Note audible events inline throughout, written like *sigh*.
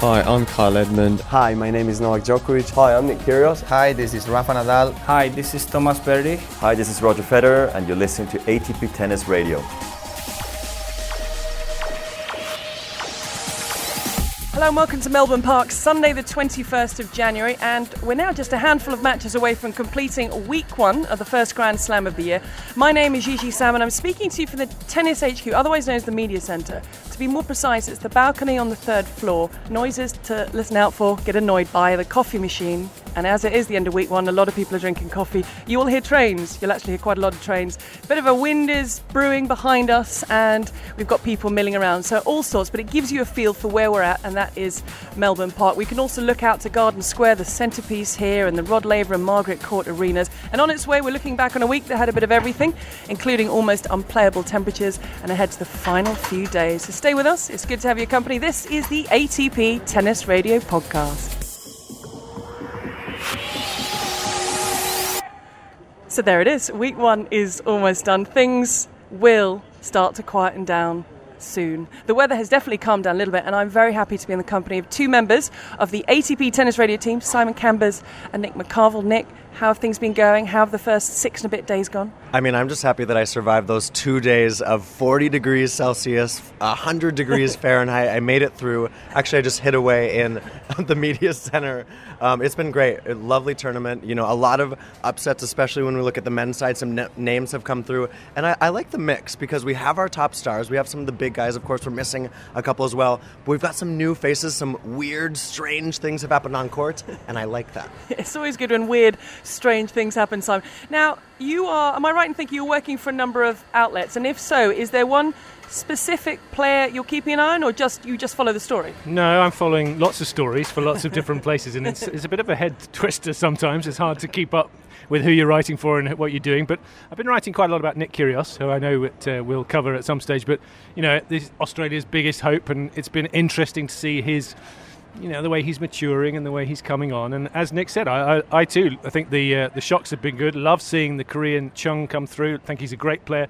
Hi, I'm Kyle Edmund. Hi, my name is Novak Djokovic. Hi, I'm Nick Kyrgios. Hi, this is Rafa Nadal. Hi, this is Thomas Berdych. Hi, this is Roger Federer, and you're listening to ATP Tennis Radio. Hello and welcome to Melbourne Park, Sunday the 21st of January, and we're now just a handful of matches away from completing week one of the first Grand Slam of the year. My name is Gigi Salmon, and I'm speaking to you from the Tennis HQ, otherwise known as the Media Centre. To be more precise, it's the balcony on the third floor. Noises to listen out for, get annoyed by, the coffee machine, and as it is the end of week one, a lot of people are drinking coffee. You will hear trains. You'll actually hear quite a lot of trains. A bit of a wind is brewing behind us, and we've got people milling around. So all sorts, but it gives you a feel for where we're at, and that is Melbourne Park. We can also look out to Garden Square, the centrepiece here, and the Rod Laver and Margaret Court arenas. And on its way, we're looking back on a week that had a bit of everything, including almost unplayable temperatures, and ahead to the final few days. So stay with us. It's good to have your company. This is the ATP Tennis Radio Podcast. So there it is. Week one is almost done. Things will start to quieten down soon. The weather has definitely calmed down a little bit, and I'm very happy to be in the company of two members of the ATP Tennis Radio team, Simon Cambers and Nick McCarvel. Nick, how have things been going? How have the first six and a bit days gone? I mean, I'm just happy that I survived those two days of 40 degrees Celsius, 100 degrees *laughs* Fahrenheit. I made it through. Actually, I just hid away in *laughs* the media center. Um, it's been great. A lovely tournament. You know, a lot of upsets, especially when we look at the men's side. Some n- names have come through. And I, I like the mix because we have our top stars. We have some of the big guys. Of course, we're missing a couple as well. But we've got some new faces. Some weird, strange things have happened on court. And I like that. *laughs* It's always good when weird, strange things happen, Simon. Now, you are, am I right in thinking you're working for a number of outlets? And if so, is there one specific player you're keeping an eye on, or just you just follow the story? No, I'm following lots of stories for lots of different places, and it's, it's a bit of a head twister sometimes. It's hard to keep up with who you're writing for and what you're doing. But I've been writing quite a lot about Nick Kyrgios, who I know it, uh, we'll cover at some stage. But you know, this is Australia's biggest hope, and it's been interesting to see his. You know the way he's maturing and the way he's coming on, and as Nick said, I, I, I too I think the uh, the shocks have been good. Love seeing the Korean Chung come through. I think he's a great player.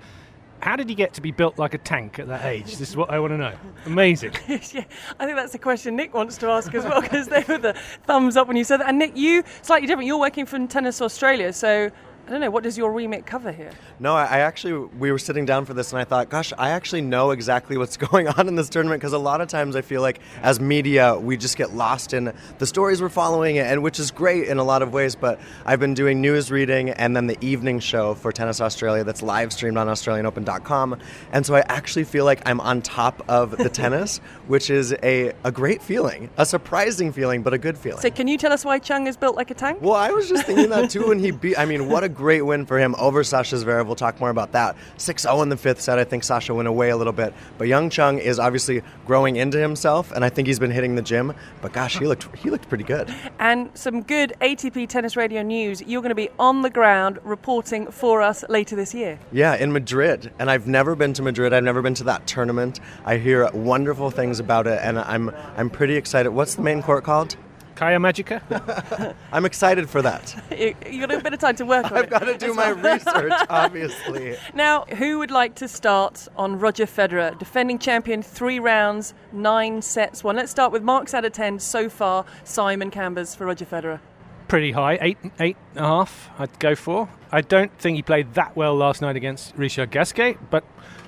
How did he get to be built like a tank at that age? This is what I want to know. Amazing. *laughs* yeah, I think that's the question Nick wants to ask as well because they were the thumbs up when you said that. And Nick, you slightly different. You're working for Tennis Australia, so I don't know. What does your remit cover here? No, I, I actually we were sitting down for this, and I thought, gosh, I actually know exactly what's *laughs* going on in this tournament because a lot of times I feel like as media we just get lost in the stories we're following, and which is great in a lot of ways. But I've been doing news reading and then the evening show for Tennis Australia that's live streamed on AustralianOpen.com, and so I actually feel like I'm on top of the *laughs* tennis, which is a a great feeling, a surprising feeling, but a good feeling. So, can you tell us why Chung is built like a tank? Well, I was just thinking that too when he beat. I mean, what a great win for him over Sasha Zverev. We'll talk more about that. 6-0 in the fifth set. I think Sasha went away a little bit, but Young Chung is obviously growing into himself, and I think he's been hitting the gym. But gosh, he looked he looked pretty good. And some good ATP Tennis Radio news. You're going to be on the ground reporting for us later this year. Yeah, in Madrid, and I've never been to Madrid. I've never been to that tournament. I hear wonderful things about it, and I'm I'm pretty excited. What's the main court called? Caja Magica? *laughs* I'm excited for that. *laughs* you, have got a bit of time to work on it. I've it. got to do my research, *laughs* obviously. Now, who would like to start on Roger Federer, defending champion, three rounds, nine sets, one? Let's start with marks out of ten so far. Simon Cambers for Roger Federer. Pretty high, eight, eight and a half. I'd go for. I don't think he played that well last night against Richard Gasquet, but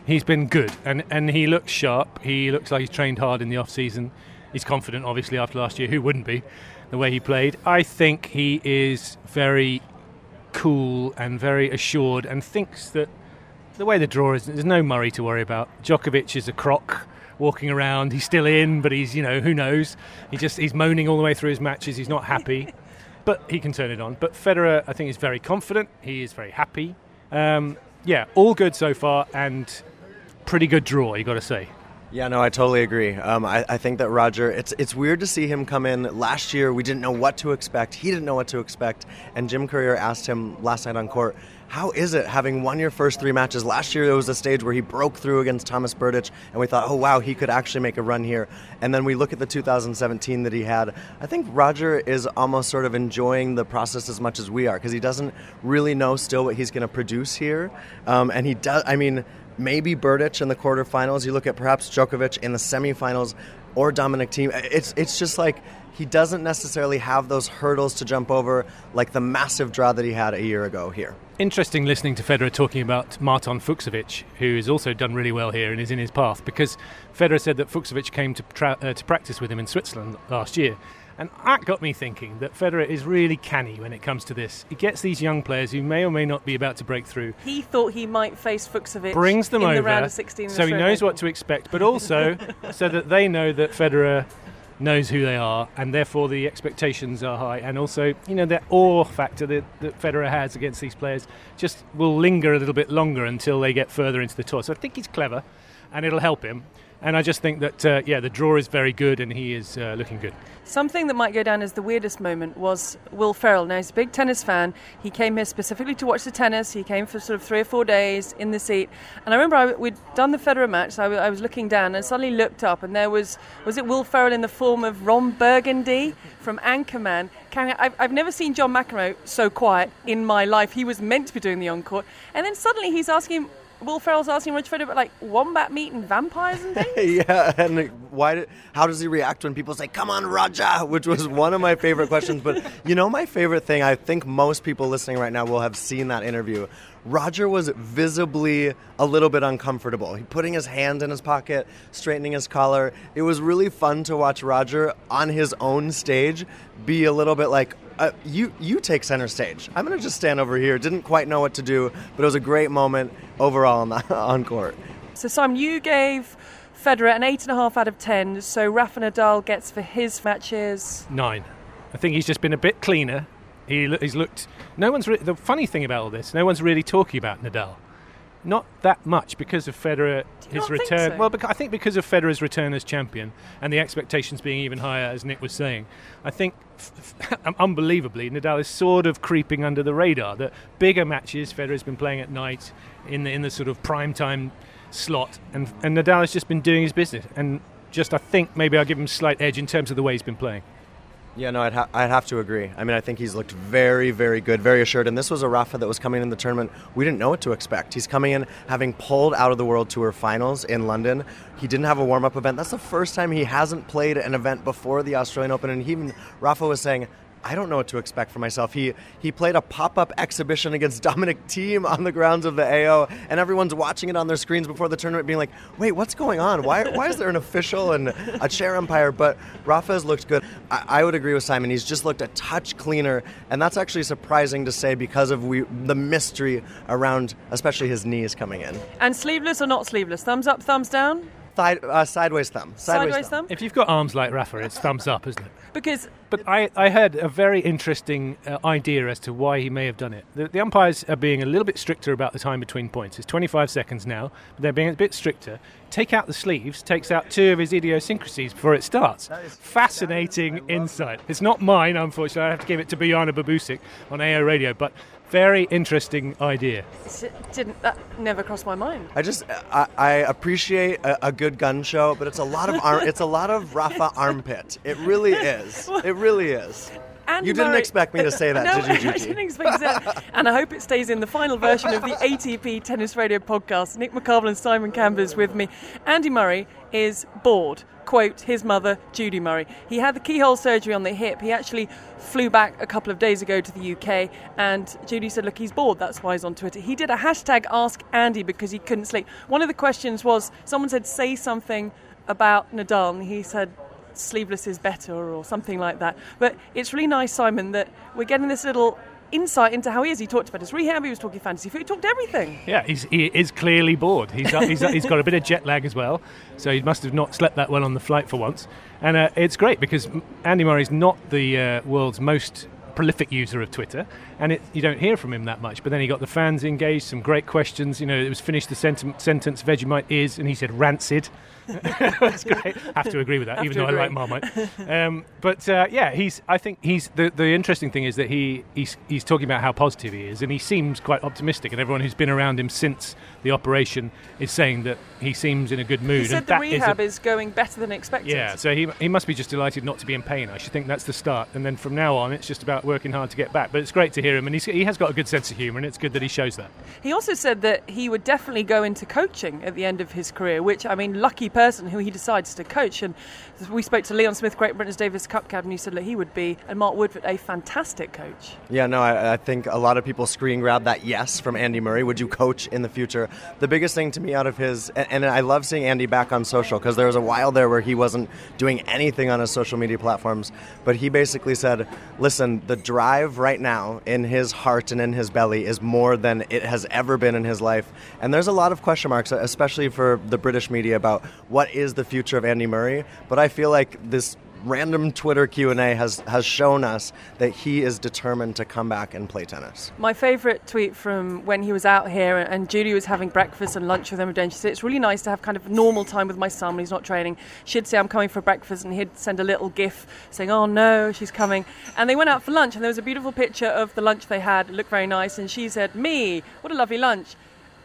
he's been good and and he looks sharp. He looks like he's trained hard in the off season. He's confident, obviously, after last year. Who wouldn't be? The way he played. I think he is very cool and very assured and thinks that the way the draw is, there's no Murray to worry about. Djokovic is a croc walking around. He's still in, but he's, you know, who knows? He just he's moaning all the way through his matches. He's not happy, *laughs* but he can turn it on. But Federer, I think, is very confident. He is very happy. Um, yeah, all good so far, and pretty good draw. You got to say. Yeah, no, I totally agree. Um, I, I think that Roger, it's it's weird to see him come in. Last year, we didn't know what to expect. He didn't know what to expect. And Jim Courier asked him last night on court, how is it having won your first three matches? Last year, there was a stage where he broke through against Thomas Berdych, and we thought, oh, wow, he could actually make a run here. And then we look at the 2017 that he had. I think Roger is almost sort of enjoying the process as much as we are because he doesn't really know still what he's going to produce here. Um, and he does, I mean, maybe Berdych in the quarterfinals. You look at perhaps Djokovic in the semifinals or Dominic Thiem. It's it's just like he doesn't necessarily have those hurdles to jump over like the massive draw that he had a year ago here. Interesting listening to Federer talking about Marton Fucsovics, who has also done really well here and is in his path, because Federer said that Fucsovics came to, tra- uh, to practice with him in Switzerland last year. And that got me thinking that Federer is really canny when it comes to this. He gets these young players who may or may not be about to break through. He thought he might face Fucsovics. Brings them in over, the round of 16. so he knows what to expect, but also *laughs* so that they know that Federer knows who they are, and therefore the expectations are high. And also, you know, that awe factor that, that Federer has against these players just will linger a little bit longer until they get further into the tour. So I think he's clever, and it'll help him. And I just think that, uh, yeah, the draw is very good and he is uh, looking good. Something that might go down as the weirdest moment was Will Ferrell. Now, he's a big tennis fan. He came here specifically to watch the tennis. He came for sort of three or four days in the seat. And I remember I, we'd done the Federer match. So I, I was looking down and suddenly looked up, and there was, was it Will Ferrell in the form of Ron Burgundy from Anchorman? I've, I've never seen John McEnroe so quiet in my life. He was meant to be doing the encore. And then suddenly he's asking Will Ferrell's asking Roger Federer about like wombat meat and vampires and *laughs* things. yeah, and why? Did, how does he react when people say "Come on, Roger"? Which was one of my favorite questions. But you know, my favorite thing. I think most people listening right now will have seen that interview. Roger was visibly a little bit uncomfortable. He putting his hand in his pocket, straightening his collar. It was really fun to watch Roger on his own stage be a little bit like, uh, you you take center stage. I'm gonna just stand over here. Didn't quite know what to do, but it was a great moment overall on, the, *laughs* on court. So Simon, you gave Federer an eight and a half out of ten. So Rafa Nadal gets for his matches nine. I think he's just been a bit cleaner. He, he's looked. No one's. Re- the funny thing about all this, no one's really talking about Nadal. Not that much because of Federer, his return. So? Well, I think because of Federer's return as champion and the expectations being even higher, as Nick was saying. I think, f- f- *laughs* unbelievably, Nadal is sort of creeping under the radar. That bigger matches, Federer's been playing at night in the in the sort of prime time slot, and and Nadal has just been doing his business. And just, I think maybe I'll give him a slight edge in terms of the way he's been playing. Yeah, no, I'd, ha- I'd have to agree. I mean, I think he's looked very, very good, very assured. And this was a Rafa that was coming in the tournament. We didn't know what to expect. He's coming in having pulled out of the World Tour finals in London. He didn't have a warm up event. That's the first time he hasn't played an event before the Australian Open. And he even Rafa was saying, I don't know what to expect for myself. He he played a pop up exhibition against *laughs* Dominic Thiem on the grounds of the AO, and everyone's watching it on their screens before the tournament, being like, "Wait, what's going on? Why why is there an official and a chair umpire?" But Rafa's looked good. I, I would agree with Simon. He's just looked a touch cleaner, and that's actually surprising to say because of we the mystery around, especially his knees coming in. And sleeveless or not sleeveless? Thumbs up, thumbs down. Thigh, uh, sideways thumb. Sideways, sideways thumb. thumb. If you've got arms like Rafa, it's thumbs up, isn't it? Because but I, I heard a very interesting uh, idea as to why he may have done it. The, the, umpires are being a little bit stricter about the time between points. It's 25 seconds now, but they're being a bit stricter. Take out the sleeves, takes out two of his idiosyncrasies before it starts. Fascinating insight. It's not mine, unfortunately. I have to give it to Bojana Bobusic on AO Radio, but very interesting idea. Didn't that never crossed my mind? I just I, I appreciate a, a, good gun show, but it's a lot of ar- it's a lot of Rafa armpit. It really *laughs* is. It really is. Andy you didn't Murray, expect me to say that, *laughs* no, did you, I didn't expect that. *laughs* and I hope it stays in the final version of the *laughs* ATP Tennis Radio podcast. Nick McCarvel and Simon Cambers with me. Andy Murray is bored. Quote his mother, Judy Murray. He had the keyhole surgery on the hip. He actually flew back a couple of days ago to the UK, and Judy said, Look, he's bored. That's why he's on Twitter. He did a hashtag Ask Andy because he couldn't sleep. One of the questions was someone said, Say something about Nadal, and he said, sleeveless is better or something like that. But it's really nice, Simon, that we're getting this little insight into how he is. He talked about his rehab, he was talking fantasy food, he talked everything. Yeah, he is clearly bored. He's, uh, he's, uh, he's got a bit of jet lag as well, so he must have not slept that well on the flight for once. And uh, it's great because Andy Murray is not the uh, world's most prolific user of Twitter, and it, you don't hear from him that much. But then he got the fans engaged, some great questions. You know, it was finished the sent- sentence Vegemite is, and he said rancid. *laughs* That's great. I Have to agree with that, *laughs* Have even though agree. I like Marmite. Um, but uh, yeah, he's. I think he's the the interesting thing is that he he's he's talking about how positive he is, and he seems quite optimistic. And everyone who's been around him since the operation is saying that he seems in a good mood. He said and the that is a- rehab is going better than expected. yeah, so he, he must be just delighted not to be in pain. I should think that's the start. And then from now on, it's just about working hard to get back. But it's great to hear him, and he's, he has got a good sense of humour, and it's good that he shows that. He also said that he would definitely go into coaching at the end of his career, which, I mean, lucky person who he decides to coach. And we spoke to Leon Smith, Great Britain's Davis Cup captain, who said that he would be, and Mark Woodforde, a fantastic coach. Yeah, no, I, I think a lot of people screen grab that yes from Andy Murray. Would you coach in the future? The biggest thing to me out of his, and, and I love seeing Andy back on social because there was a while there where he wasn't doing anything on his social media platforms. But he basically said, listen, the drive right now in his heart and in his belly is more than it has ever been in his life. And there's a lot of question marks, especially for the British media, about what is the future of Andy Murray. But I feel like this random Twitter Q&A has, has shown us that he is determined to come back and play tennis. My favourite tweet from when he was out here and Judy was having breakfast and lunch with him, and she said, It's really nice to have kind of normal time with my son when he's not training. She'd say, I'm coming for breakfast, and he'd send a little gif saying, Oh no, she's coming. And they went out for lunch, and there was a beautiful picture of the lunch they had. It looked very nice, and she said, Me, what a lovely lunch.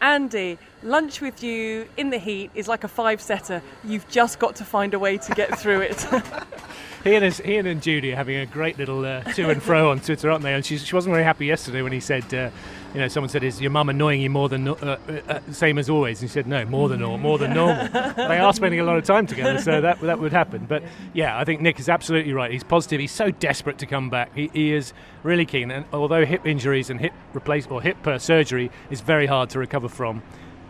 Andy, lunch with you in the heat is like a five setter. You've just got to find a way to get through it. *laughs* He and, his, he and Judy are having a great little uh, to and fro on Twitter, aren't they? And she, she wasn't very happy yesterday when he said, uh, you know, someone said, "Is your mum annoying you more than uh, uh, uh, same as always?" And he said, "No, more than normal, more than normal." *laughs* they are spending a lot of time together, so that that would happen. But yeah, I think Nick is absolutely right. He's positive. He's so desperate to come back. He, he is really keen. And although hip injuries and hip replace or hip uh, surgery is very hard to recover from,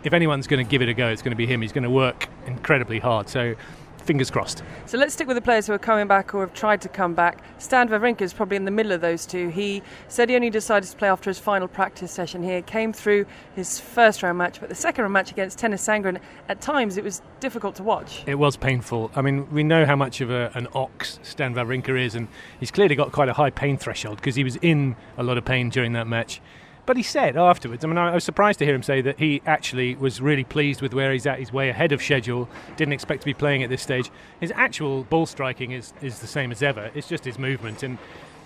if anyone's going to give it a go, it's going to be him. He's going to work incredibly hard. So. Fingers crossed. So let's stick with the players who are coming back or have tried to come back. Stan Wawrinka is probably in the middle of those two. He said he only decided to play after his final practice session here. Came through his first round match, but the second round match against Tennys Sandgren, at times it was difficult to watch. It was painful. I mean, we know how much of a, an ox Stan Wawrinka is, and he's clearly got quite a high pain threshold because he was in a lot of pain during that match. But he said afterwards, I mean, I was surprised to hear him say that he actually was really pleased with where he's at. He's way ahead of schedule, didn't expect to be playing at this stage. His actual ball striking is, is the same as ever, it's just his movement. And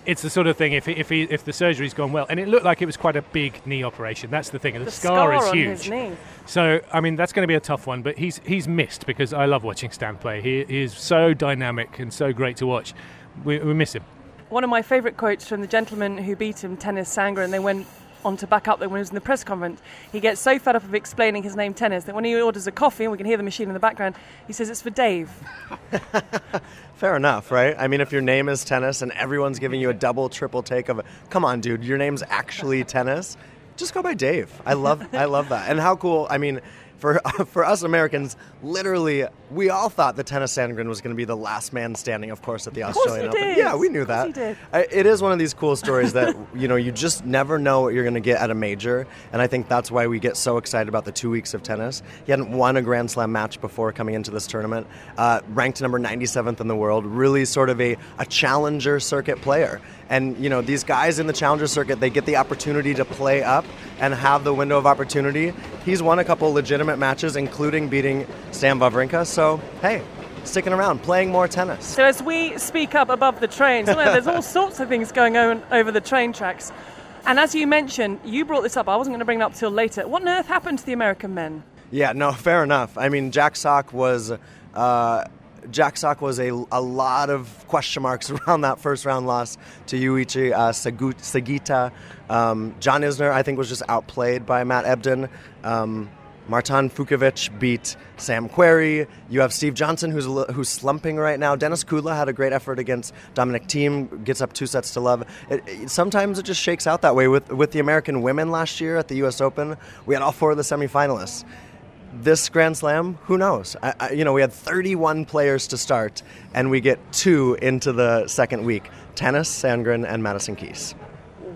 it's the sort of thing, if, he, if, he, if the surgery's gone well, and it looked like it was quite a big knee operation, that's the thing, the, The scar, is on huge. So, I mean, that's going to be a tough one, but he's he's missed because I love watching Stan play. He, he is so dynamic and so great to watch. We, we miss him. One of my favourite quotes from the gentleman who beat him, Tennys Sandgren, they went on to back up that when he was in the press conference, he gets so fed up of explaining his name Tennis that when he orders a coffee, and we can hear the machine in the background, he says it's for Dave. *laughs* Fair enough, right? I mean, if your name is tennis and everyone's giving you a double, triple take of, come on, dude, your name's actually tennis. Just go by Dave. I love, I love that. And how cool! I mean, for *laughs* for us Americans, literally, we all thought that Tennys Sandgren was going to be the last man standing, of course, at the Australian Open. did. Yeah, we knew that. he did. I- It is one of these cool stories that *laughs* you know you just never know what you're going to get at a major, and I think that's why we get so excited about the two weeks of tennis. He hadn't won a Grand Slam match before coming into this tournament, uh, ranked number 97th in the world, really sort of a, a challenger circuit player. And you know these guys in the challenger circuit, they get the opportunity to play up and have the window of opportunity. He's won a couple legitimate matches, including beating Stan Wawrinka. So hey, sticking around, playing more tennis. So as we speak up above the trains, there's all *laughs* sorts of things going on over the train tracks. And as you mentioned, you brought this up. I wasn't going to bring it up till later. What on earth happened to the American men? Yeah, no, *laughs* fair enough. I mean, Jack Sock was. Uh, Jack Sock was a, a lot of question marks *laughs* around that first round loss to Yuichi uh, Sugita. Um, John Isner, I think, was just outplayed by Matt Ebden. Um, Martin Fucsovics beat Sam Querrey. You have Steve Johnson, who's who's slumping right now. Denis Kudla had a great effort against Dominic Thiem, gets up two sets to love. It, it- sometimes it just shakes out that way. With with the American women last year at the U.S. Open, we had all four of the semifinalists this Grand Slam, who knows? I, I, you know, we had 31 players to start, and we get two into the second week: Tennys, Sandgren, and Madison Keys.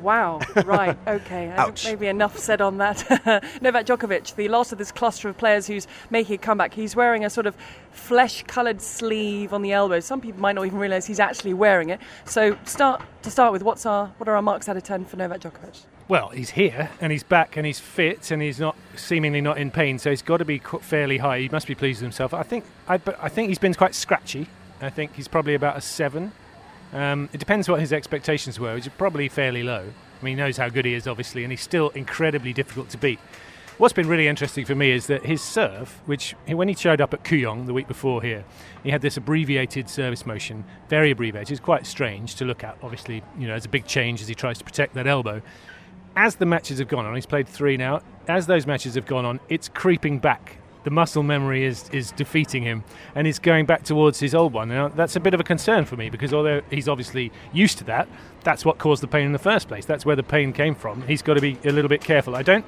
Wow, *laughs* right, okay. I think Ouch. maybe enough said on that. *laughs* Novak Djokovic, the last of this cluster of players who's making a comeback, he's wearing a sort of flesh coloured sleeve on the elbow. Some people might not even realise he's actually wearing it. So, start to start with, what's our, what are our marks out of 10 for Novak Djokovic? Well, he's here and he's back and he's fit and he's not seemingly not in pain, so he's got to be fairly high. He must be pleased with himself. I think I, I think he's been quite scratchy. I think he's probably about a seven. Um, it depends what his expectations were, which probably fairly low. I mean, he knows how good he is, obviously, and he's still incredibly difficult to beat. What's been really interesting for me is that his serve, which when he showed up at Kooyong the week before here, he had this abbreviated service motion, very abbreviated. It's quite strange to look at. Obviously, you know, it's a big change as he tries to protect that elbow. As the matches have gone on, he's played three now. As those matches have gone on, it's creeping back. The muscle memory is is defeating him, and he's going back towards his old one. Now that's a bit of a concern for me because although he's obviously used to that, that's what caused the pain in the first place. That's where the pain came from. He's got to be a little bit careful. I don't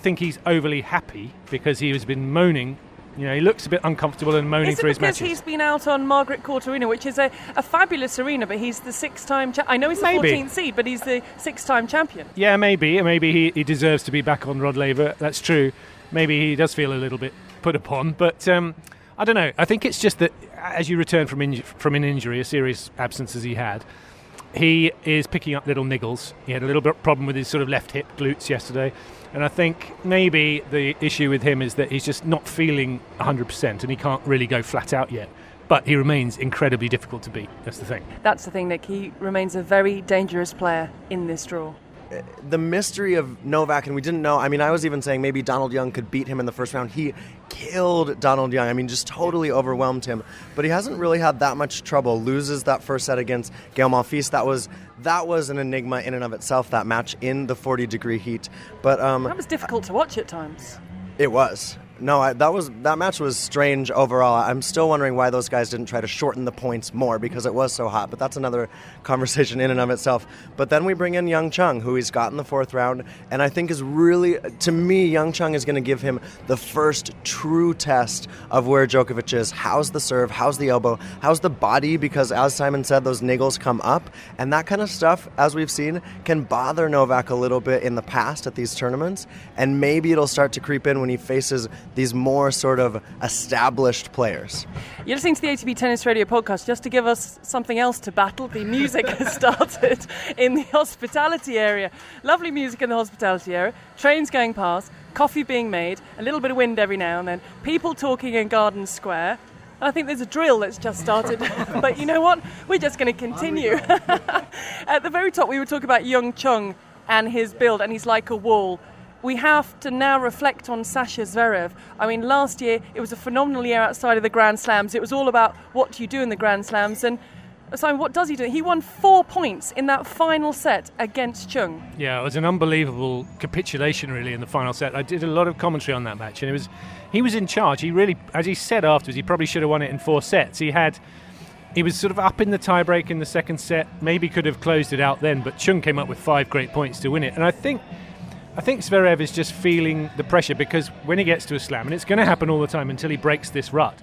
think he's overly happy because he has been moaning. You know, he looks a bit uncomfortable and moaning Is through his because matches. he's been out on Margaret Court Arena, which is a, a fabulous arena, but he's the six time cha- I know he's the Maybe. 14th seed, but he's the six time champion. Yeah, maybe. Maybe he, he deserves to be back on Rod Laver. That's true. Maybe he does feel a little bit put upon. But um, I don't know. I think it's just that as you return from, inju- from an injury, a serious absence as he had, he is picking up little niggles. He had a little bit problem with his sort of left hip glutes yesterday. And I think maybe the issue with him is that he's just not feeling 100% and he can't really go flat out yet. But he remains incredibly difficult to beat. That's the thing. That's the thing, Nick. He remains a very dangerous player in this draw. The mystery of Novak, and we didn't know. I mean, I was even saying maybe Donald Young could beat him in the first round. He killed Donald Young. I mean, just totally overwhelmed him. But he hasn't really had that much trouble. Loses that first set against Gael Monfils. That was that was an enigma in and of itself. That match in the 40 degree heat. But um, That was difficult to watch at times. it was. No, I, that was that match was strange overall. I'm still wondering why those guys didn't try to shorten the points more because it was so hot. But that's another *laughs* conversation in and of itself. But then we bring in Young Chung, who he's got in the fourth round, and I think is really, to me, Young Chung is going to give him the first true test of where Djokovic is. How's the serve? How's the elbow? How's the body? Because as Simon said, those niggles come up, and that kind of stuff, as we've seen, can bother Novak a little bit in the past at these tournaments, and maybe it'll start to creep in when he faces these more sort of established players. You're listening to the ATP Tennis Radio podcast just to give us something else to battle. The music has *laughs* started in the hospitality area. Lovely music in the hospitality area. Trains going past, coffee being made, a little bit of wind every now and then, people talking in Garden Square. I think there's a drill that's just started. *laughs* but you know what? We're just going to continue. *laughs* At the very top, we were talking about Young Chung and his build, and he's like a wall. We have to now reflect on Sasha Zverev. I mean, last year it was a phenomenal year outside of the Grand Slams. It was all about what you do in the Grand Slams, and Simon, what does he do? He won four points in that final set against Chung. Yeah, it was an unbelievable capitulation, really, in the final set. I did a lot of commentary on that match, and it was he was in charge. He really, as he said afterwards, he probably should have won it in four sets. He had. He was sort of up in the tiebreak in the second set. Maybe could have closed it out then, but Chung came up with five great points to win it. And I think, I think Zverev is just feeling the pressure because when he gets to a slam, and it's going to happen all the time until he breaks this rut,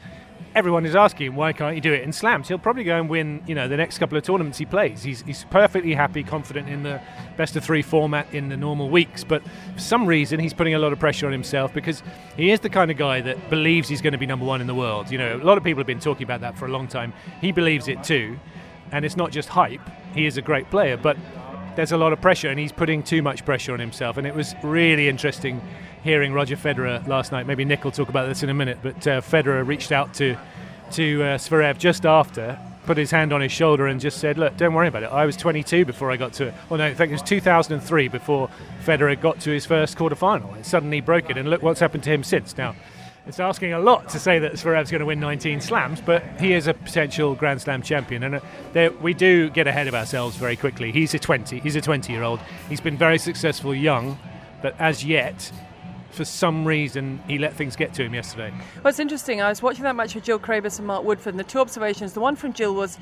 everyone is asking him why can't he do it in slams. He'll probably go and win, you know, the next couple of tournaments he plays. He's, he's perfectly happy, confident in the best of three format in the normal weeks. But for some reason, he's putting a lot of pressure on himself because he is the kind of guy that believes he's going to be number one in the world. You know, a lot of people have been talking about that for a long time. He believes it too, and it's not just hype. He is a great player, but there's a lot of pressure, and he's putting too much pressure on himself. And it was really interesting hearing Roger Federer last night. Maybe Nick will talk about this in a minute, but uh, Federer reached out to to uh, just after, put his hand on his shoulder, and just said, "Look, don't worry about it. I was 22 before I got to it. Well, no, in fact, it was 2003 before Federer got to his first quarterfinal, and suddenly broke it. And look what's happened to him since. Now." It's asking a lot to say that Zverev's going to win 19 slams, but he is a potential Grand Slam champion, and uh, there, we do get ahead of ourselves very quickly. He's a 20. He's a 20-year-old. He's been very successful young, but as yet, for some reason, he let things get to him yesterday. Well, it's interesting. I was watching that match with Jill Craybas and Mark Woodforde, and the two observations. The one from Jill was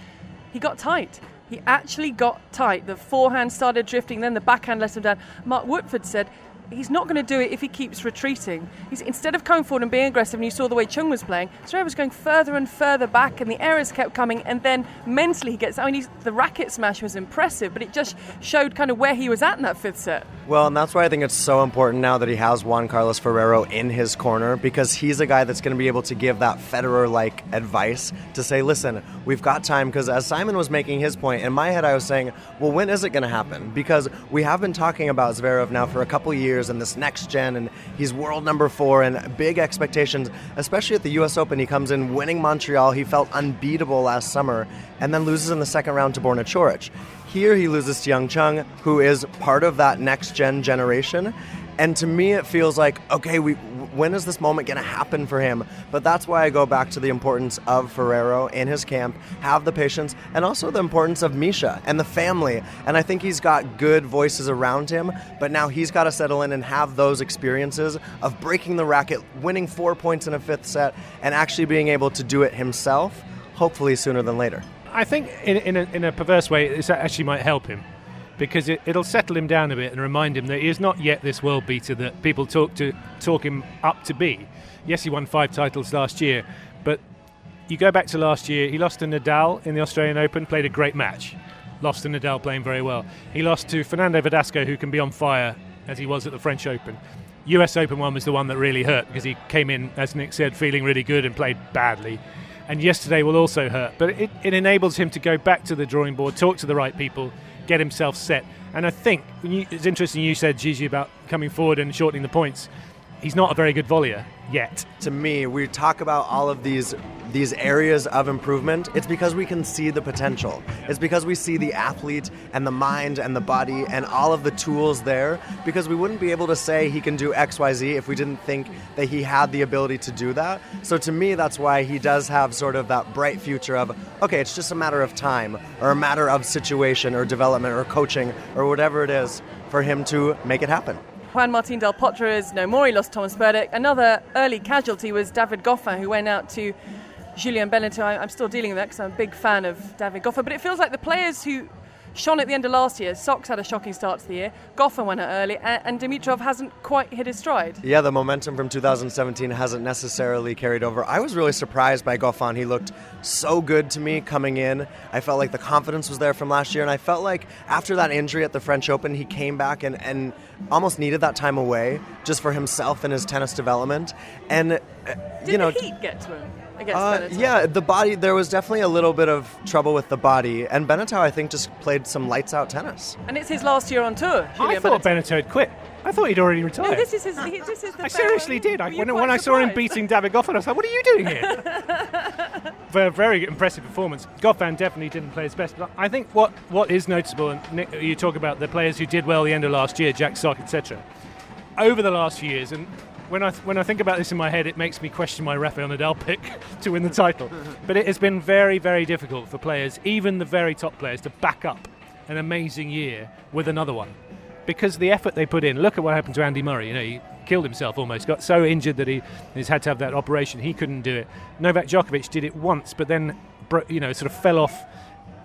he got tight. He actually got tight. The forehand started drifting, then the backhand let him down. Mark Woodforde said he's not going to do it if he keeps retreating. He's instead of coming forward and being aggressive, and you saw the way Chung was playing, Zverev was going further and further back, and the errors kept coming. And then mentally, he gets. I mean, the racket smash was impressive, but it just showed kind of where he was at in that fifth set. Well, and that's why I think it's so important now that he has Juan Carlos Ferrero in his corner because he's a guy that's going to be able to give that Federer like advice to say, listen, we've got time. Because as Simon was making his point, in my head I was saying, well, when is it going to happen? Because we have been talking about Zverev now for a couple years and this next gen, and he's world number four and big expectations, especially at the US Open. He comes in winning Montreal. He felt unbeatable last summer and then loses in the second round to Borna Coric. Here he loses to Young Chung, who is part of that next gen generation. And to me, it feels like, okay, we, when is this moment going to happen for him? But that's why I go back to the importance of Ferrero in his camp, have the patience, and also the importance of Mischa and the family. And I think he's got good voices around him, but now he's got to settle in and have those experiences of breaking the racket, winning four points in a fifth set, and actually being able to do it himself, hopefully sooner than later. I think in, in, a, in a perverse way, this actually might help him because it, will settle him down a bit and remind him that he is not yet this world beater that people talk to talk him up to be. Yes, he won five titles last year, but you go back to last year, he lost to Nadal in the Australian Open, played a great match. Lost to Nadal playing very well. He lost to Fernando Verdasco, who can be on fire as he was at the French Open. US Open one was the one that really hurt because he came in, as Nick said, feeling really good and played badly. And yesterday will also hurt. But it, it enables him to go back to the drawing board, talk to the right people, get himself set. And I think it's interesting you said, Gigi, about coming forward and shortening the points. He's not a very good volleyer yet. To me, we talk about all of these these areas of improvement, it's because we can see the potential. It's because we see the athlete and the mind and the body and all of the tools there because we wouldn't be able to say he can do XYZ if we didn't think that he had the ability to do that. So to me, that's why he does have sort of that bright future of, okay, it's just a matter of time or a matter of situation or development or coaching or whatever it is for him to make it happen. Juan Martin Del Potro is no more. He lost Thomas Berdych. Another early casualty was David Goffin, who went out to Julien Benneteau. I'm still dealing with that because I'm a big fan of David Goffin. But it feels like the players who shone at the end of last year. Sock's had a shocking start to the year. Goffin went out early, and, Dimitrov hasn't quite hit his stride. Yeah, the momentum from 2017 hasn't necessarily carried over. I was really surprised by Goffin. He looked so good to me coming in. I felt like the confidence was there from last year, and I felt like after that injury at the French Open, he came back and, and almost needed that time away just for himself and his tennis development. And, uh, Did you know, the heat get to him? Uh, yeah, the body. There was definitely a little bit of trouble with the body, and Benneteau, I think, just played some lights out tennis. And it's his last year on tour. Julien I thought Benneteau had quit. I thought he'd already retired. No, this is his. He, this is the I seriously did. I, when, when I saw him beating David Goffin, I was like, "What are you doing here?" *laughs* a very impressive performance. Goffin definitely didn't play his best, but I think what, what is noticeable, and Nick, you talk about the players who did well the end of last year, Jack Sock, etc. Over the last few years, and when I when I think about this in my head, it makes me question my Rafael Nadal pick *laughs* to win the title. but it has been very, very difficult for players, even the very top players, to back up an amazing year with another one, because the effort they put in. Look at what happened to Andy Murray. You know, he killed himself almost, got so injured that he he's had to have that operation. He couldn't do it. Novak Djokovic did it once, but then you know sort of fell off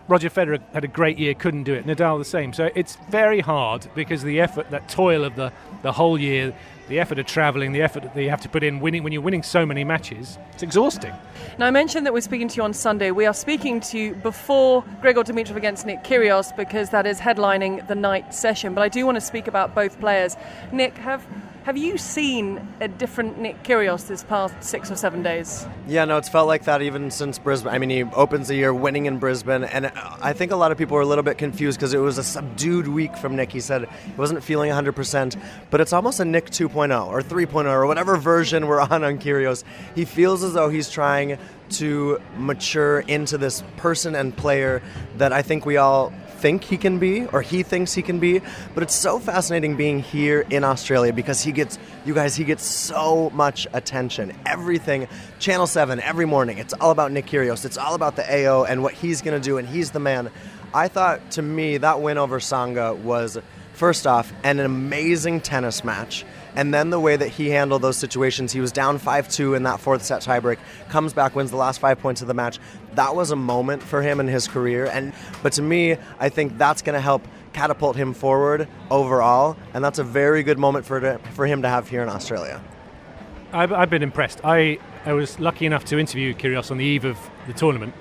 Roger Federer had a great year, couldn't do it. Nadal the same. So it's very hard because the effort, that toil of the, the whole year, the effort of travelling, the effort that you have to put in winning when you're winning so many matches, it's exhausting. Now I mentioned that we're speaking to you on Sunday. We are speaking to you before Grigor Dimitrov against Nick Kyrgios because that is headlining the night session. But I do want to speak about both players. Nick, have have you seen a different Nick Kyrgios this past six or seven days? Yeah, no, it's felt like that even since Brisbane. I mean, he opens the year winning in Brisbane, and I think a lot of people were a little bit confused because it was a subdued week from Nick. He said he wasn't feeling 100%, but it's almost a Nick 2.0 or 3.0 or whatever version we're on on Kyrgios. He feels as though he's trying to mature into this person and player that I think we all think he can be or he thinks he can be. But it's so fascinating being here in Australia because he gets, you guys, he gets so much attention. Everything, Channel 7, every morning, it's all about Nick Kyrgios. It's all about the AO and what he's going to do, and he's the man. I thought, to me, that win over Tsonga was, first off, an amazing tennis match and then the way that he handled those situations, he was down 5 2 in that fourth set tiebreak, comes back, wins the last five points of the match. That was a moment for him in his career. And But to me, I think that's going to help catapult him forward overall, and that's a very good moment for to, for him to have here in Australia. I've, I've been impressed. I, I was lucky enough to interview Kyrgios on the eve of the tournament,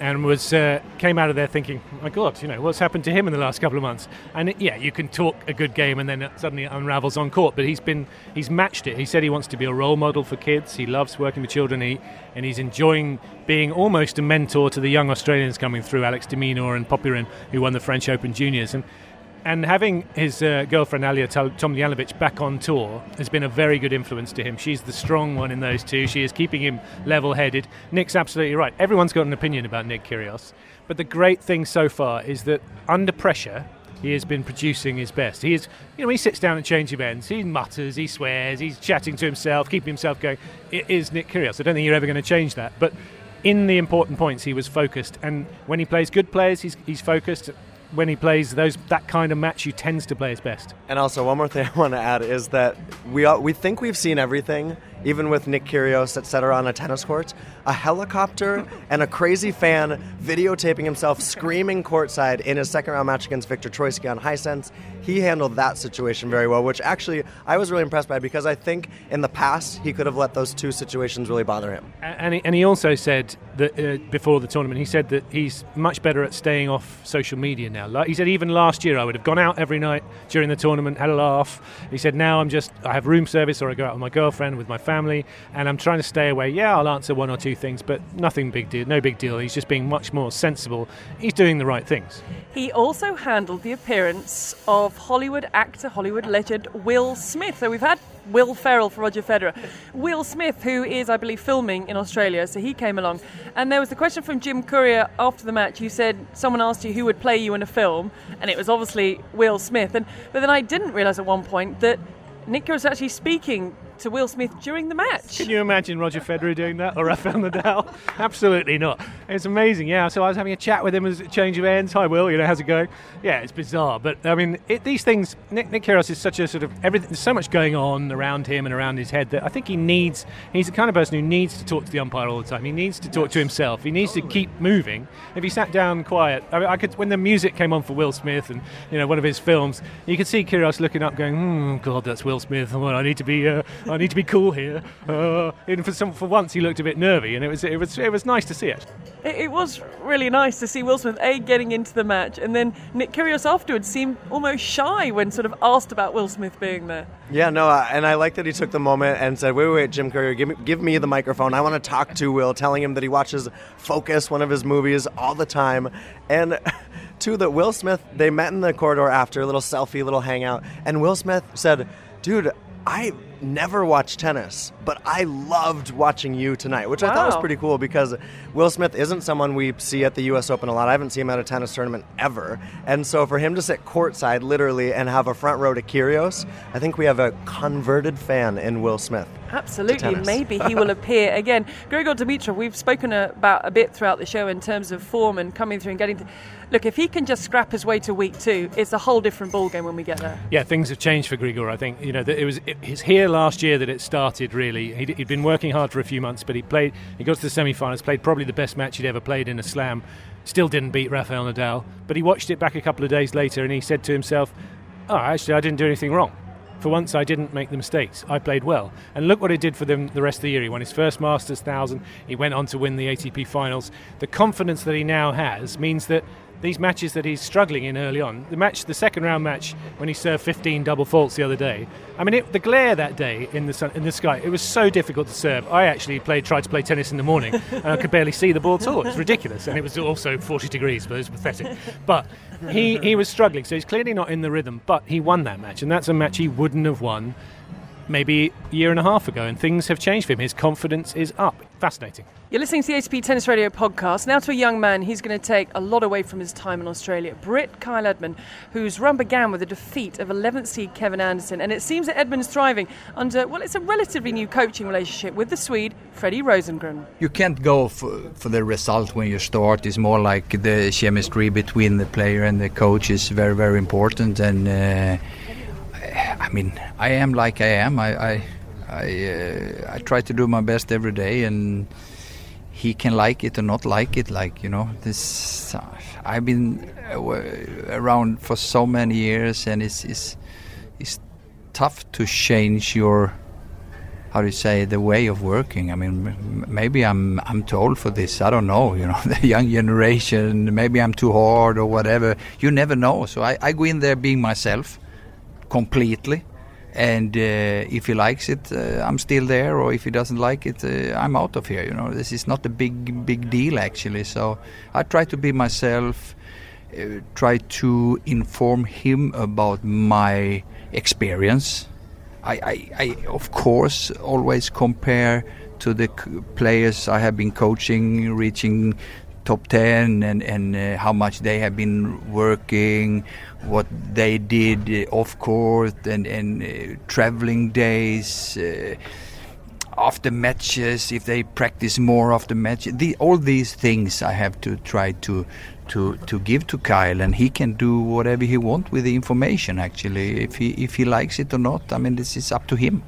and was uh, came out of there thinking, my God, you know what's happened to him in the last couple of months. And it, yeah, you can talk a good game and then it suddenly it unravels on court. But he's been he's matched it. He said he wants to be a role model for kids. He loves working with children. He and he's enjoying being almost a mentor to the young Australians coming through, Alex de and Popyrin, who won the French Open Juniors. And and having his uh, girlfriend Ajla Tomljanovic back on tour has been a very good influence to him. She's the strong one in those two. She is keeping him level-headed. Nick's absolutely right. Everyone's got an opinion about Nick Kyrgios, but the great thing so far is that under pressure, he has been producing his best. He is, you know, he sits down at change of ends, he mutters, he swears, he's chatting to himself, keeping himself going. It is Nick Kyrgios. I don't think you're ever going to change that, but. In the important points, he was focused, and when he plays good players, he's, he's focused when he plays those that kind of match, he tends to play his best. And also, one more thing *laughs* I want to add is that we all, we think we've seen everything, even with Nick Kyrgios, etc., on a tennis court. A helicopter *laughs* and a crazy fan videotaping himself screaming courtside in his second round match against Viktor Troicki on Hisense. He handled that situation very well, which actually I was really impressed by because I think in the past he could have let those two situations really bother him. And he, and he also said that uh, before the tournament, he said that he's much better at staying off social media now. Like he said, even last year I would have gone out every night during the tournament, had a laugh. He said now I'm just I have room service or I go out with my girlfriend, with my family, and I'm trying to stay away. Yeah, I'll answer one or two things, but nothing big deal, no big deal. He's just being much more sensible. He's doing the right things. He also handled the appearance of Hollywood actor, Hollywood legend Will Smith. So we've had Will Ferrell for Roger Federer. Will Smith, who is, I believe, filming in Australia, so he came along. And there was the question from Jim Courier after the match. You said someone asked you who would play you in a film, and it was obviously Will Smith. And but then I didn't realise at one point that Nick was actually speaking to Will Smith during the match. Can you imagine Roger Federer doing that or Rafael Nadal? *laughs* Absolutely not. It's amazing. Yeah. So I was having a chat with him as a change of ends. Hi, Will. You know, how's it going? Yeah, it's bizarre, but I mean, it, these things. Nick, Nick Kyrgios is such a sort of everything. There's so much going on around him and around his head that I think he needs. He's the kind of person who needs to talk to the umpire all the time. He needs to talk yes. to himself. He needs totally. to keep moving. If he sat down quiet, I, mean, I could. When the music came on for Will Smith and you know one of his films, you could see Kyrgios looking up, going, "Hmm, God, that's Will Smith. Well, I need to be. Uh, I need to be cool here." Uh, and for some, for once, he looked a bit nervy, and it was it was it was nice to see it. It, it was really nice to see Will Smith a getting into the match, and then Nick Kyrgios afterwards seemed almost shy when sort of asked about Will Smith being there. Yeah, no, uh, and I like that he took the moment and said, "Wait, wait, wait Jim Courier, give me give me the microphone. I want to talk to Will," telling him that he watches Focus, one of his movies, all the time, and. *laughs* Two, that Will Smith, they met in the corridor after, a little selfie, little hangout, and Will Smith said, Dude, I never watched tennis, but I loved watching you tonight, which wow. I thought was pretty cool because Will Smith isn't someone we see at the U.S. Open a lot. I haven't seen him at a tennis tournament ever, and so for him to sit courtside literally and have a front row to Kyrgios, I think we have a converted fan in Will Smith. Absolutely, maybe he will appear again. *laughs* Grigor Dimitrov, we've spoken about a bit throughout the show in terms of form and coming through and getting. To, look, if he can just scrap his way to week two, it's a whole different ballgame when we get there. Yeah, things have changed for Grigor. I think you know it was it's here last year that it started. Really, he'd, he'd been working hard for a few months, but he played. He got to the semi-finals, played probably the best match he'd ever played in a slam. Still didn't beat Rafael Nadal, but he watched it back a couple of days later and he said to himself, "Oh, actually, I didn't do anything wrong." For once, I didn't make the mistakes. I played well. And look what it did for them the rest of the year. He won his first Masters 1000. He went on to win the ATP finals. The confidence that he now has means that these matches that he's struggling in early on, the match, the second round match when he served 15 double faults the other day. I mean, it, the glare that day in the sun, in the sky, it was so difficult to serve. I actually played, tried to play tennis in the morning, *laughs* and I could barely see the ball at all. It was ridiculous, and it was also 40 degrees, but it was pathetic. But he he was struggling, so he's clearly not in the rhythm. But he won that match, and that's a match he wouldn't have won maybe a year and a half ago, and things have changed for him. His confidence is up. Fascinating. You're listening to the ATP Tennis Radio podcast. Now to a young man he's going to take a lot away from his time in Australia. Britt Kyle Edmund, whose run began with a defeat of 11th seed Kevin Anderson. And it seems that Edmund's thriving under, well, it's a relatively new coaching relationship with the Swede, Freddie Rosengren. You can't go for, for the result when you start. It's more like the chemistry between the player and the coach is very, very important. And uh, I mean, I am like I am. I I I, uh, I try to do my best every day, and he can like it or not like it. Like you know, this uh, I've been uh, around for so many years, and it's it's it's tough to change your how do you say the way of working. I mean, maybe I'm I'm too old for this. I don't know. *laughs* You know, the young generation. Maybe I'm too hard or whatever. You never know. So I, I go in there being myself completely and uh, if he likes it, uh, I'm still there, or if he doesn't like it, uh, I'm out of here. You know, this is not a big big deal actually. So I try to be myself, uh, try to inform him about my experience. I, I, I of course always compare to the c- players I have been coaching, reaching top 10 and, and uh, how much they have been working, what they did uh, off court and, and uh, traveling days, uh, after matches, if they practice more after matches. The, all these things I have to try to, to, to give to Kyle, and he can do whatever he wants with the information actually. If he, if he likes it or not, I mean, this is up to him.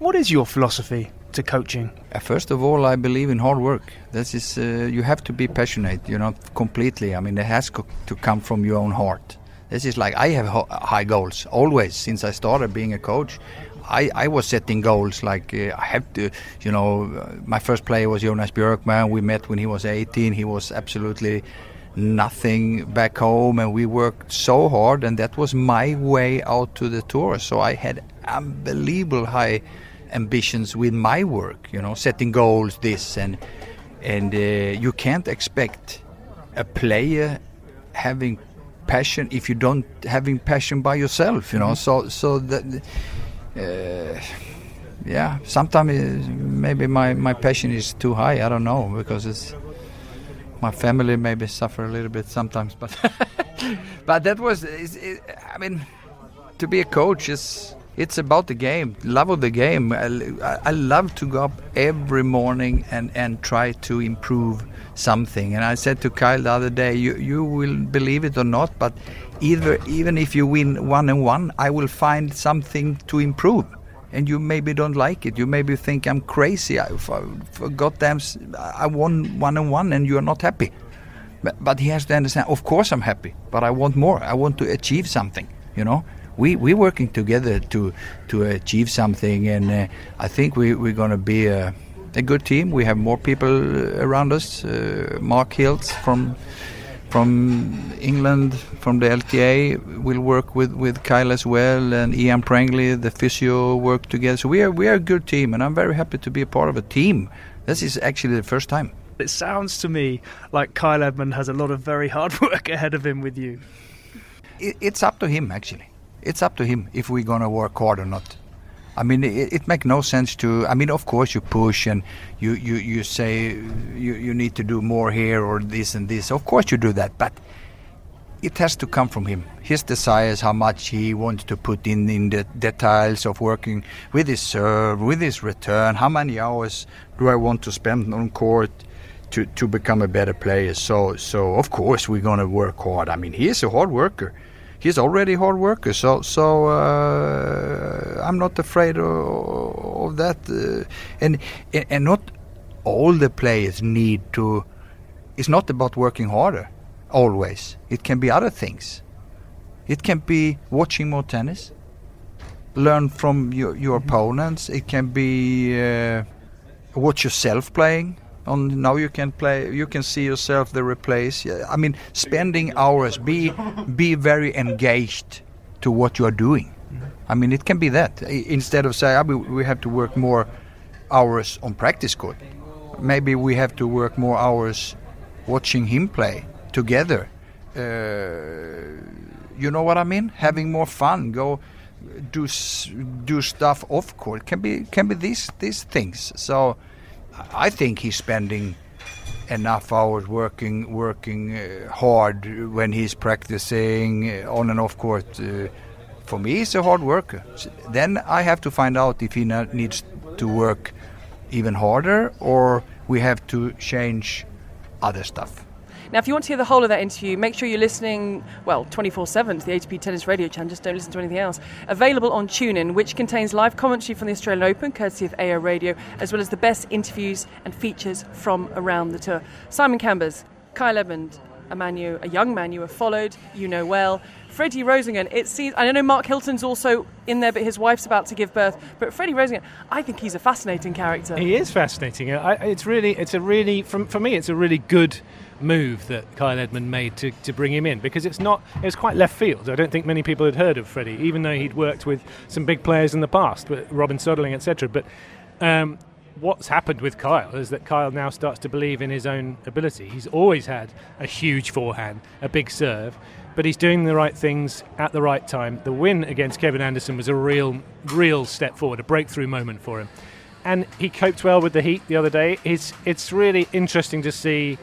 What is your philosophy to coaching? Uh, First of all, I believe in hard work. This is uh, you have to be passionate. You know, completely. I mean, it has co- to come from your own heart. This is like I have ho- high goals always since I started being a coach. I, I was setting goals like uh, I have to, you know, uh, my first player was Jonas Björkman. We met when he was 18. He was absolutely nothing back home, and we worked so hard, and that was my way out to the tour. So I had unbelievable high ambitions with my work, you know, setting goals, this and and uh, you can't expect a player having passion if you don't having passion by yourself, you know. So so that. Uh, yeah, sometimes maybe my, my passion is too high. I don't know because it's my family maybe suffer a little bit sometimes, but *laughs* but that was. It, I mean, to be a coach is it's about the game, love of the game. I, I love to go up every morning and, and try to improve something. And I said to Kyle the other day, you, you will believe it or not, but either even if you win one and one, I will find something to improve. And you maybe don't like it. You maybe think I'm crazy. I for, for goddamn, I won one and one, and you are not happy. But, but he has to understand. Of course, I'm happy, but I want more. I want to achieve something. You know, we we're working together to to achieve something, and uh, I think we we're gonna be a, a good team. We have more people around us. Uh, Mark Hilton from from England, from the LTA, will work with, with Kyle as well, and Ian Prangley, the physio, work together. So we are we are a good team, and I'm very happy to be a part of a team. This is actually the first time. It sounds to me like Kyle Edmund has a lot of very hard *laughs* work ahead of him with you. it, it's up to him actually. It's up to him if we're gonna work hard or not. I mean, it, it makes no sense to. I mean, of course you push and you you you say you you need to do more here or this and this. Of course you do that, but it has to come from him. His desires, how much he wants to put in in the details of working with his serve, with his return. How many hours do I want to spend on court? To, to become a better player, so so of course we're gonna work hard. I mean, he is a hard worker he's already a hard worker, so so uh, I'm not afraid of, of that. Uh, and and not all the players need to. It's not about working harder always. It can be other things. It can be watching more tennis, learn from your your opponents. It can be uh, watch yourself playing. On now you can play. You can see yourself the replace I mean, spending hours. Be be very engaged to what you are doing. I mean, it can be that instead of "Ah, we, we have to work more hours on practice court." Maybe we have to work more hours watching him play together. Uh, you know what I mean? Having more fun. Go do do stuff off court. Can be can be these these things. So I think he's spending enough hours working working uh, hard when he's practicing uh, on and off court. Uh, for me, he's a hard worker. Then I have to find out if he needs to work even harder or we have to change other stuff. Now, if you want to hear the whole of that interview, make sure you're listening, well, 24 7 to the ATP Tennis Radio channel. Just don't listen to anything else. Available on TuneIn, which contains live commentary from the Australian Open, courtesy of AO Radio, as well as the best interviews and features from around the tour. Simon Cambers, Kyle Edmund, a man you, a young man you have followed, you know well. Freddie Rosengren, it seems, I know Mark Hilton's also in there, but his wife's about to give birth. But Freddie Rosengren, I think he's a fascinating character. He is fascinating. I, it's really, it's a really, for me, it's a really good move that Kyle Edmund made to, to bring him in because it's not, it's quite left field. I don't think many people had heard of Freddie, even though he'd worked with some big players in the past, with Robin Soderling, etc. But um, what's happened with Kyle is that Kyle now starts to believe in his own ability. He's always had a huge forehand, a big serve but he's doing the right things at the right time. The win against Kevin Anderson was a real, real step forward, a breakthrough moment for him. And he coped well with the heat the other day. It's, it's really interesting to see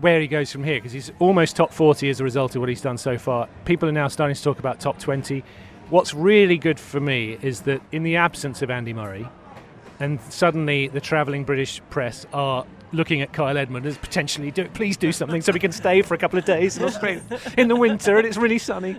where he goes from here because he's almost top 40 as a result of what he's done so far. People are now starting to talk about top 20. What's really good for me is that in the absence of Andy Murray, and suddenly the travelling British press are looking at Kyle Edmund as potentially do please do something so we can stay for a couple of days in Australia in the winter and it's really sunny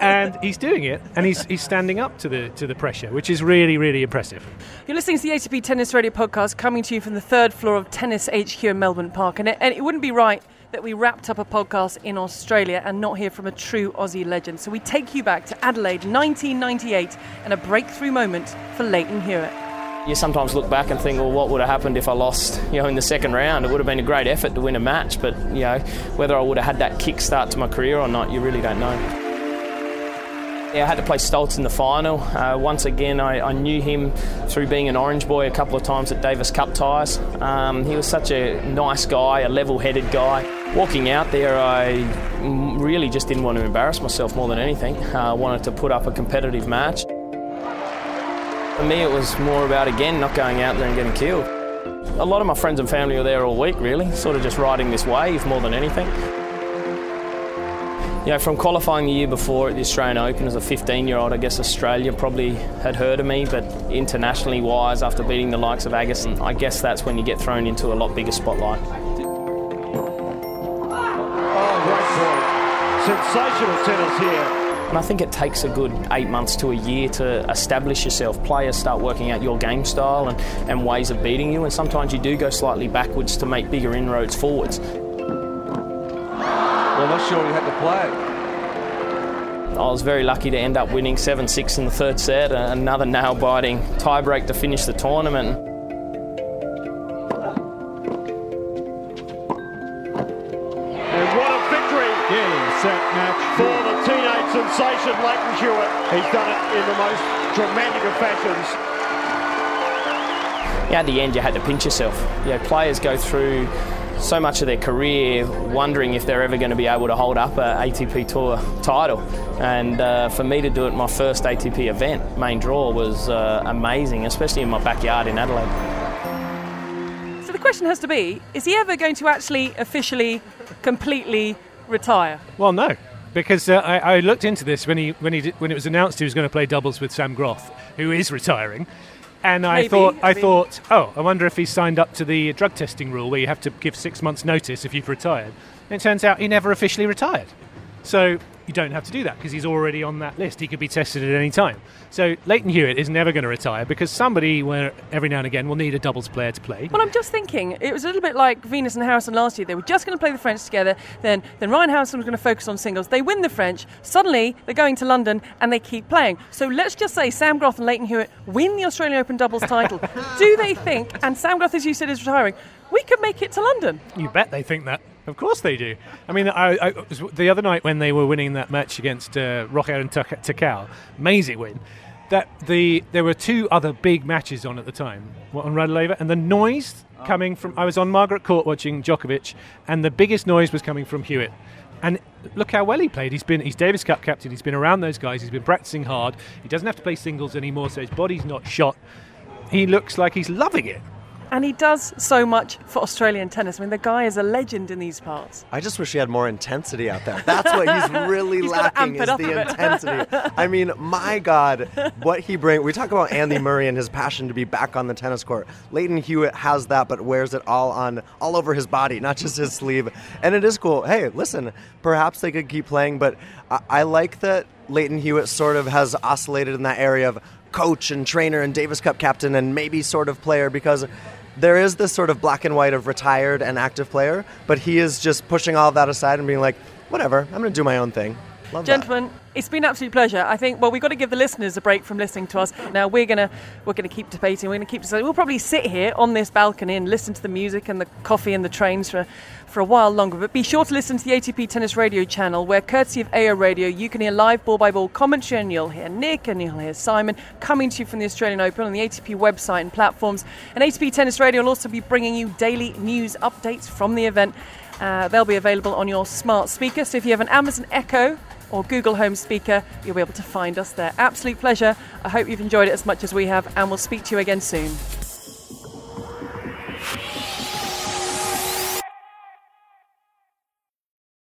and he's doing it and he's he's standing up to the to the pressure which is really really impressive you're listening to the ATP Tennis Radio podcast coming to you from the third floor of Tennis HQ in Melbourne Park and it, and it wouldn't be right that we wrapped up a podcast in Australia and not hear from a true Aussie legend. So we take you back to Adelaide 1998 and a breakthrough moment for Lleyton Hewitt. You sometimes look back and think, well, what would have happened if I lost, you know, in the second round? It would have been a great effort to win a match, but you know, whether I would have had that kick start to my career or not, you really don't know. Yeah, I had to play Stoltz in the final. Uh, once again, I, I, knew him through being an Orange boy a couple of times at Davis Cup ties. Um, he was such a nice guy, a level-headed guy. Walking out there, I really just didn't want to embarrass myself more than anything. I uh, wanted to put up a competitive match. For me, it was more about, again, not going out there and getting killed. A lot of my friends and family were there all week, really, sort of just riding this wave more than anything. You know, from qualifying the year before at the Australian Open as a 15 year old, I guess Australia probably had heard of me, but internationally wise, after beating the likes of Agassi, I guess that's when you get thrown into a lot bigger spotlight. Oh, great point. Sensational tennis here. And I think it takes a good eight months to a year to establish yourself. Players start working out your game style and, and ways of beating you, and sometimes you do go slightly backwards to make bigger inroads forwards. Well, not sure you had to play. I was very lucky to end up winning 7 6 in the third set, another nail biting tiebreak to finish the tournament. Sensation Lleyton Hewitt. He's done it in the most dramatic of fashions. Yeah, at the end, you had to pinch yourself. You know, players go through so much of their career wondering if they're ever going to be able to hold up a ATP Tour title. And uh, for me to do it my first ATP event, main draw, was uh, amazing, especially in my backyard in Adelaide. So the question has to be is he ever going to actually officially, completely retire? Well, no. Because uh, I, I, looked into this when he when he did, when it was announced he was going to play doubles with Sam Groth, who is retiring, and I Maybe, thought, I, I mean- thought, oh, I wonder if he's signed up to the drug testing rule where you have to give six months' notice if you've retired. And it turns out he never officially retired. So you don't have to do that because he's already on that list. He could be tested at any time. So Lleyton Hewitt is never going to retire because somebody, where every now and again, will need a doubles player to play. Well, I'm just thinking, it was a little bit like Venus and Harrison last year. They were just going to play the French together, then, then Ryan Harrison was going to focus on singles. They win the French, suddenly they're going to London and they keep playing. So let's just say Sam Groth and Lleyton Hewitt win the Australian Open doubles title. *laughs* Do they think, and Sam Groth, as you said, is retiring, we could make it to London? You bet they think that. Of course they do. I mean, I, I, the other night when they were winning that match against uh, Rojer and Tecau, amazing win. That the there were two other big matches on at the time what, on Rod Laver, and the noise coming from. I was on Margaret Court watching Djokovic, and the biggest noise was coming from Hewitt. And look how well he played. He's been he's Davis Cup captain. He's been around those guys. He's been practicing hard. He doesn't have to play singles anymore, so his body's not shot. He looks like he's loving it. And he does so much for Australian tennis. I mean, the guy is a legend in these parts. I just wish he had more intensity out there. That's what he's *laughs* really He's lacking is the intensity. *laughs* I mean, my God, what he brings. We talk about Andy Murray and his passion to be back on the tennis court. Lleyton Hewitt has that, but wears it all on all over his body, not just his sleeve. And it is cool. Hey, listen, perhaps they could keep playing, but I, I like that Lleyton Hewitt sort of has oscillated in that area of coach and trainer and Davis Cup captain and maybe sort of player because there is this sort of black and white of retired and active player, but he is just pushing all that aside and being like, whatever, I'm going to do my own thing. Love that. Gentlemen, it's been an absolute pleasure. I think well we've got to give the listeners a break from listening to us. Now we're gonna we're gonna keep debating, we're gonna keep deciding. We'll probably sit here on this balcony and listen to the music and the coffee and the trains for for a while longer. But be sure to listen to the ATP Tennis Radio channel where courtesy of AO Radio you can hear live ball by ball commentary and you'll hear Nick and you'll hear Simon coming to you from the Australian Open on the ATP website and platforms. And ATP Tennis Radio will also be bringing you daily news updates from the event. Uh, they'll be available on your smart speaker. So if you have an Amazon Echo or Google Home speaker, you'll be able to find us there. Absolute pleasure. I hope you've enjoyed it as much as we have, and we'll speak to you again soon.